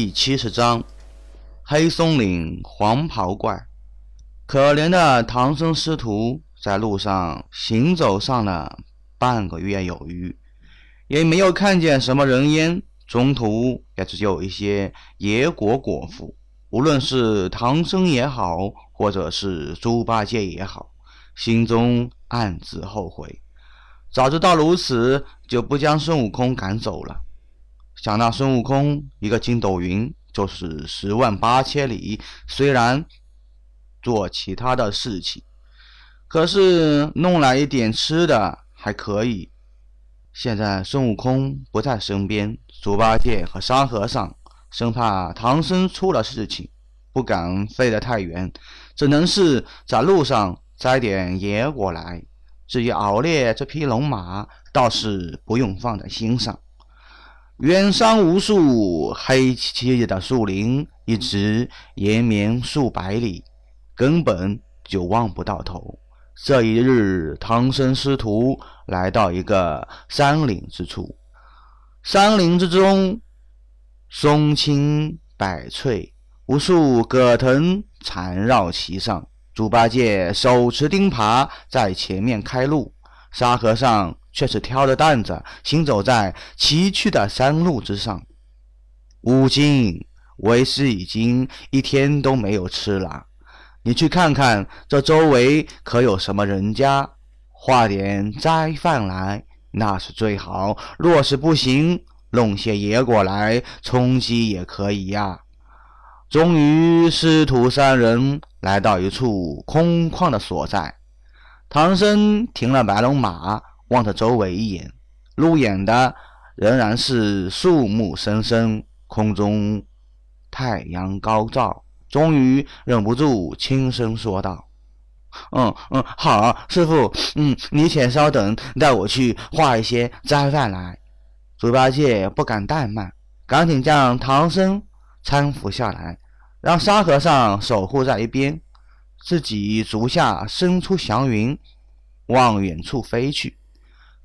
第七十章，黑松岭黄袍怪。可怜的唐僧师徒在路上行走上了半个月有余，也没有看见什么人烟，中途也只有一些野果果腹。无论是唐僧也好，或者是猪八戒也好，心中暗自后悔，早知道如此，就不将孙悟空赶走了。想到孙悟空一个筋斗云就是十万八千里，虽然做其他的事情，可是弄来一点吃的还可以。现在孙悟空不在身边，猪八戒和沙和尚生怕唐僧出了事情，不敢飞得太远，只能是在路上摘点野果来。至于熬猎这匹龙马，倒是不用放在心上。远山无数，黑漆漆的树林一直延绵数百里，根本就望不到头。这一日，唐僧师徒来到一个山岭之处，山林之中松青柏翠，无数葛藤缠绕其上。猪八戒手持钉耙在前面开路，沙和尚。却是挑着担子行走在崎岖的山路之上。悟净，为师已经一天都没有吃了，你去看看这周围可有什么人家，化点斋饭来，那是最好。若是不行，弄些野果来充饥也可以呀。终于，师徒三人来到一处空旷的所在，唐僧停了白龙马。望着周围一眼，入眼的仍然是树木深深，空中太阳高照。终于忍不住轻声说道：“嗯嗯，好，师傅，嗯，你且稍等，带我去化一些斋饭来。”猪八戒不敢怠慢，赶紧将唐僧搀扶下来，让沙和尚守护在一边，自己足下伸出祥云，往远处飞去。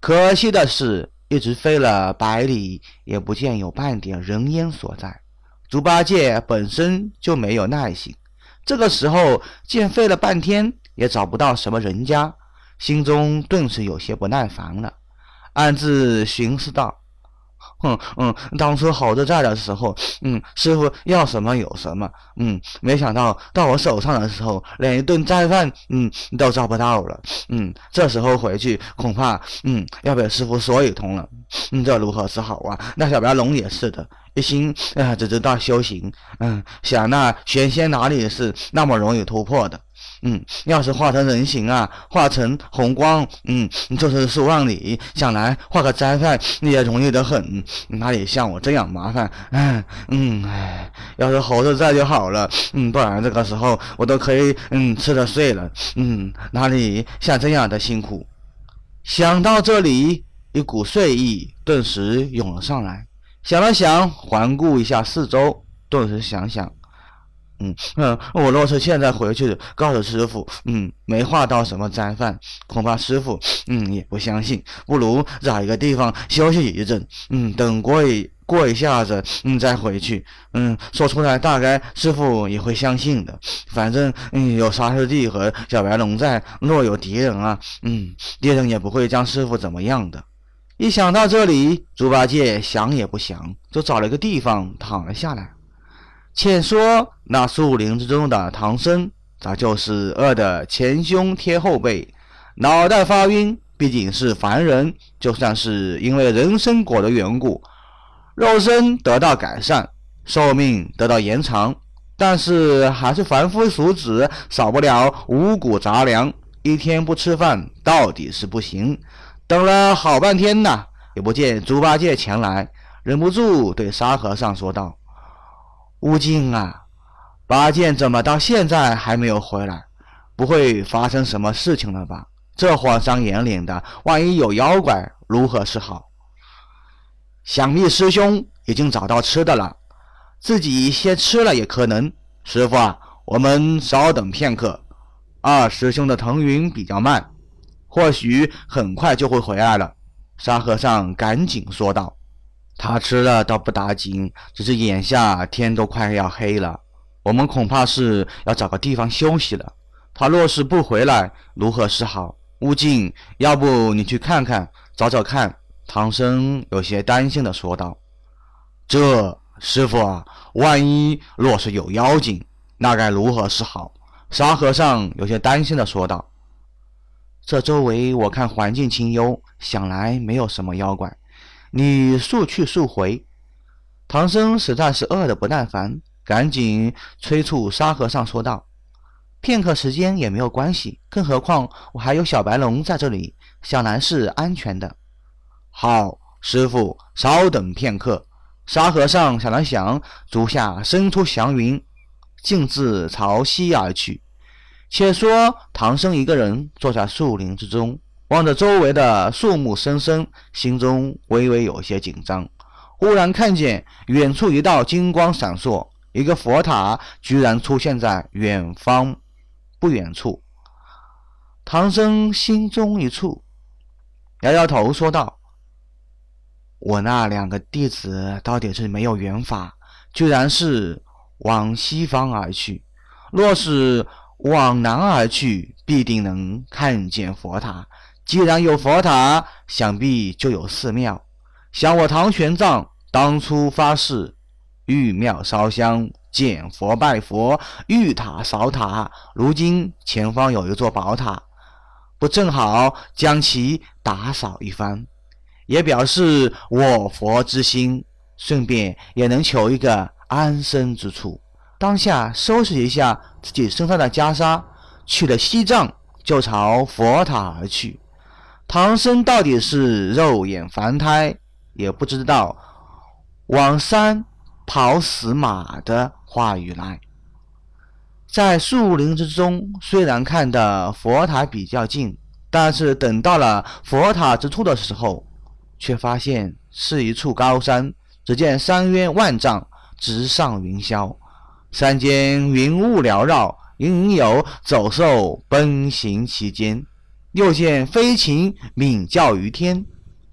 可惜的是，一直飞了百里，也不见有半点人烟所在。猪八戒本身就没有耐性，这个时候见飞了半天也找不到什么人家，心中顿时有些不耐烦了，暗自寻思道。嗯嗯，当初猴子在的时候，嗯，师傅要什么有什么，嗯，没想到到我手上的时候，连一顿斋饭，嗯，都找不到了，嗯，这时候回去恐怕，嗯，要被师傅说一通了，嗯，这如何是好啊？那小白龙也是的，一心啊只知道修行，嗯，想那玄仙哪里是那么容易突破的？嗯，要是化成人形啊，化成红光，嗯，就是数万里。想来画个斋饭也容易得很，哪里像我这样麻烦？唉嗯，哎，要是猴子在就好了，嗯，不然这个时候我都可以，嗯，吃了睡了，嗯，哪里像这样的辛苦？想到这里，一股睡意顿时涌了上来。想了想，环顾一下四周，顿时想想。嗯嗯，我若是现在回去告诉师傅，嗯，没画到什么斋饭，恐怕师傅，嗯，也不相信。不如找一个地方休息一阵，嗯，等过一过一下子，嗯，再回去，嗯，说出来大概师傅也会相信的。反正，嗯，有沙师弟和小白龙在，若有敌人啊，嗯，敌人也不会将师傅怎么样的。一想到这里，猪八戒想也不想，就找了个地方躺了下来。且说那树林之中的唐僧，咋就是饿得前胸贴后背，脑袋发晕。毕竟是凡人，就算是因为人参果的缘故，肉身得到改善，寿命得到延长，但是还是凡夫俗子，少不了五谷杂粮，一天不吃饭到底是不行。等了好半天呐，也不见猪八戒前来，忍不住对沙和尚说道。悟净啊，八戒怎么到现在还没有回来？不会发生什么事情了吧？这荒山野岭的，万一有妖怪，如何是好？想必师兄已经找到吃的了，自己先吃了也可能。师傅啊，我们稍等片刻。二师兄的腾云比较慢，或许很快就会回来了。沙和尚赶紧说道。他吃了倒不打紧，只是眼下天都快要黑了，我们恐怕是要找个地方休息了。他若是不回来，如何是好？悟净，要不你去看看，找找看。唐僧有些担心的说道：“这师傅啊，万一若是有妖精，那该如何是好？”沙和尚有些担心的说道：“这周围我看环境清幽，想来没有什么妖怪。你速去速回。”唐僧实在是饿得不耐烦，赶紧催促沙和尚说道：“片刻时间也没有关系，更何况我还有小白龙在这里，想来是安全的。”好，师傅，稍等片刻。沙和尚想了想，足下伸出祥云，径自朝西而去。且说唐僧一个人坐在树林之中，望着周围的树木森森，心中微微有些紧张。忽然看见远处一道金光闪烁，一个佛塔居然出现在远方不远处。唐僧心中一触，摇摇头说道。我那两个弟子到底是没有缘法，居然是往西方而去。若是往南而去，必定能看见佛塔。既然有佛塔，想必就有寺庙。想我唐玄奘当初发誓，遇庙烧香，见佛拜佛，遇塔扫塔。如今前方有一座宝塔，不正好将其打扫一番？也表示我佛之心，顺便也能求一个安身之处。当下收拾一下自己身上的袈裟，去了西藏，就朝佛塔而去。唐僧到底是肉眼凡胎，也不知道往山跑死马的话语来。在树林之中，虽然看的佛塔比较近，但是等到了佛塔之处的时候，却发现是一处高山，只见山渊万丈，直上云霄，山间云雾缭绕，隐隐有走兽奔行其间。又见飞禽鸣叫于天。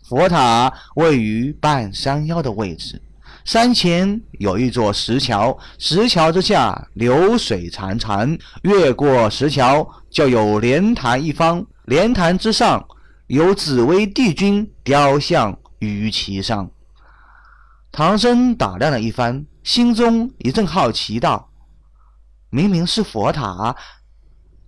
佛塔位于半山腰的位置，山前有一座石桥，石桥之下流水潺潺，越过石桥就有莲潭一方，莲潭之上。有紫薇帝君雕像于其上，唐僧打量了一番，心中一阵好奇，道：“明明是佛塔，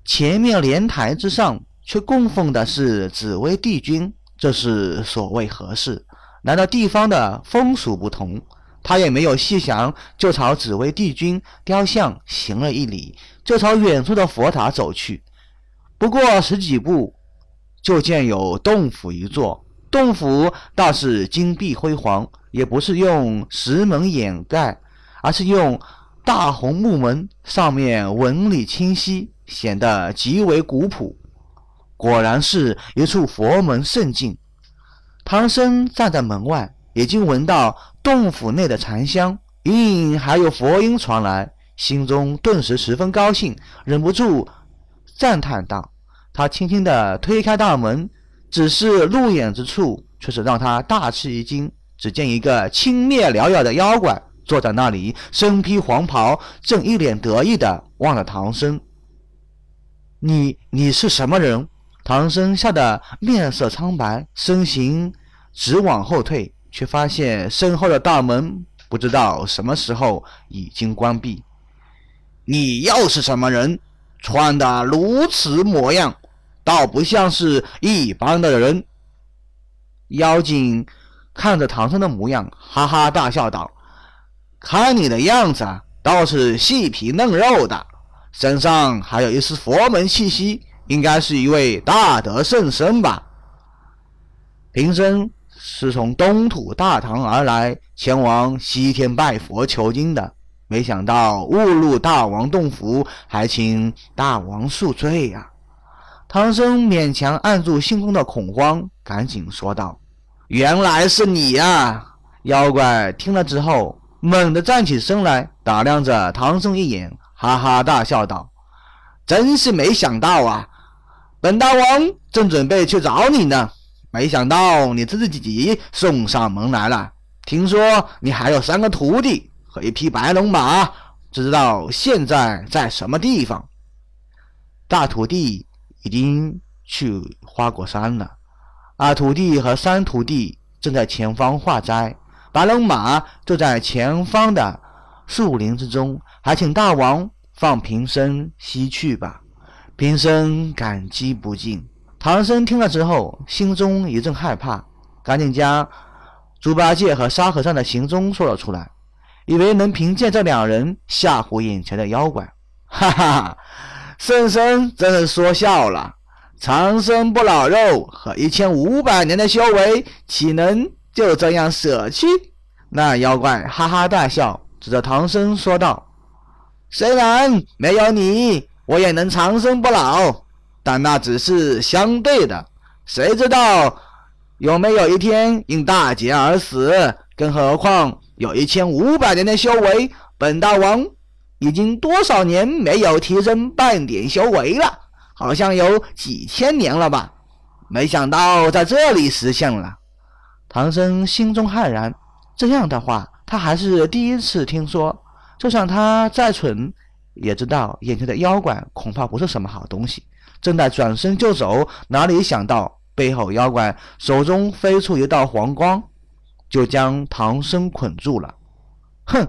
前面莲台之上却供奉的是紫薇帝君，这是所谓何事？难道地方的风俗不同？”他也没有细想，就朝紫薇帝君雕像行了一礼，就朝远处的佛塔走去。不过十几步。就见有洞府一座，洞府倒是金碧辉煌，也不是用石门掩盖，而是用大红木门，上面纹理清晰，显得极为古朴。果然是一处佛门圣境。唐僧站在门外，已经闻到洞府内的禅香，隐隐还有佛音传来，心中顿时十分高兴，忍不住赞叹道。他轻轻地推开大门，只是入眼之处，却是让他大吃一惊。只见一个青面獠牙的妖怪坐在那里，身披黄袍，正一脸得意地望着唐僧。你你是什么人？唐僧吓得面色苍白，身形直往后退，却发现身后的大门不知道什么时候已经关闭。你又是什么人？穿的如此模样？倒不像是一般的人。妖精看着唐僧的模样，哈哈大笑道：“看你的样子，倒是细皮嫩肉的，身上还有一丝佛门气息，应该是一位大德圣僧吧？”贫僧是从东土大唐而来，前往西天拜佛求经的，没想到误入大王洞府，还请大王恕罪呀！唐僧勉强按住心中的恐慌，赶紧说道：“原来是你呀！”妖怪听了之后，猛地站起身来，打量着唐僧一眼，哈哈大笑道：“真是没想到啊！本大王正准备去找你呢，没想到你自己送上门来了。听说你还有三个徒弟和一匹白龙马，不知道现在在什么地方？大徒弟已经去花果山了，二徒弟和三徒弟正在前方化斋，白龙马就在前方的树林之中，还请大王放平生西去吧。贫僧感激不尽。唐僧听了之后，心中一阵害怕，赶紧将猪八戒和沙和尚的行踪说了出来，以为能凭借这两人吓唬眼前的妖怪。哈哈，圣僧真是说笑了。长生不老肉和一千五百年的修为，岂能就这样舍弃？那妖怪哈哈大笑，指着唐僧说道：“虽然没有你。”我也能长生不老，但那只是相对的。谁知道有没有一天因大劫而死？更何况有一千五百年的修为，本大王已经多少年没有提升半点修为了？好像有几千年了吧？没想到在这里实现了。唐僧心中骇然，这样的话他还是第一次听说。就算他再蠢。也知道眼前的妖怪恐怕不是什么好东西，正在转身就走，哪里想到背后妖怪手中飞出一道黄光，就将唐僧捆住了。哼，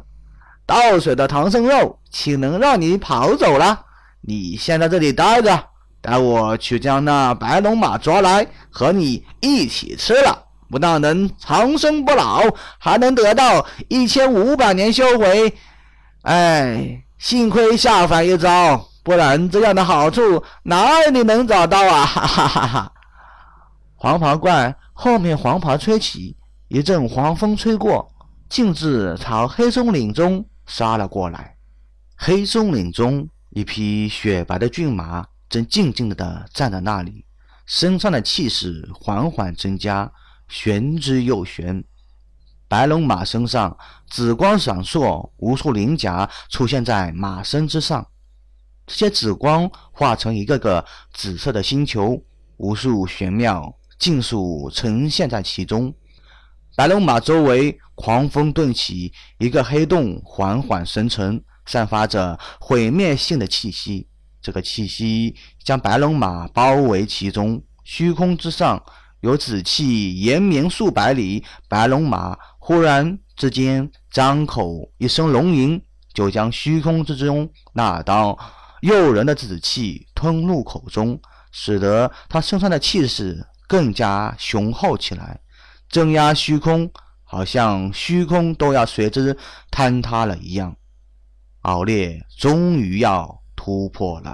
倒水的唐僧肉，岂能让你跑走了？你先在这里待着，待我去将那白龙马抓来，和你一起吃了，不但能长生不老，还能得到一千五百年修为。哎。幸亏下凡一遭，不然这样的好处哪里能找到啊！哈哈哈哈！黄袍怪后面黄袍吹起，一阵黄风吹过，径自朝黑松岭中杀了过来。黑松岭中，一匹雪白的骏马正静静地站在那里，身上的气势缓缓增加，玄之又玄。白龙马身上紫光闪烁，无数鳞甲出现在马身之上，这些紫光化成一个个紫色的星球，无数玄妙尽数呈现在其中。白龙马周围狂风顿起，一个黑洞缓缓生成，散发着毁灭性的气息。这个气息将白龙马包围其中，虚空之上有紫气延绵数百里，白龙马。忽然之间，张口一声龙吟，就将虚空之中那道诱人的紫气吞入口中，使得他身上的气势更加雄厚起来，镇压虚空，好像虚空都要随之坍塌了一样。敖烈终于要突破了。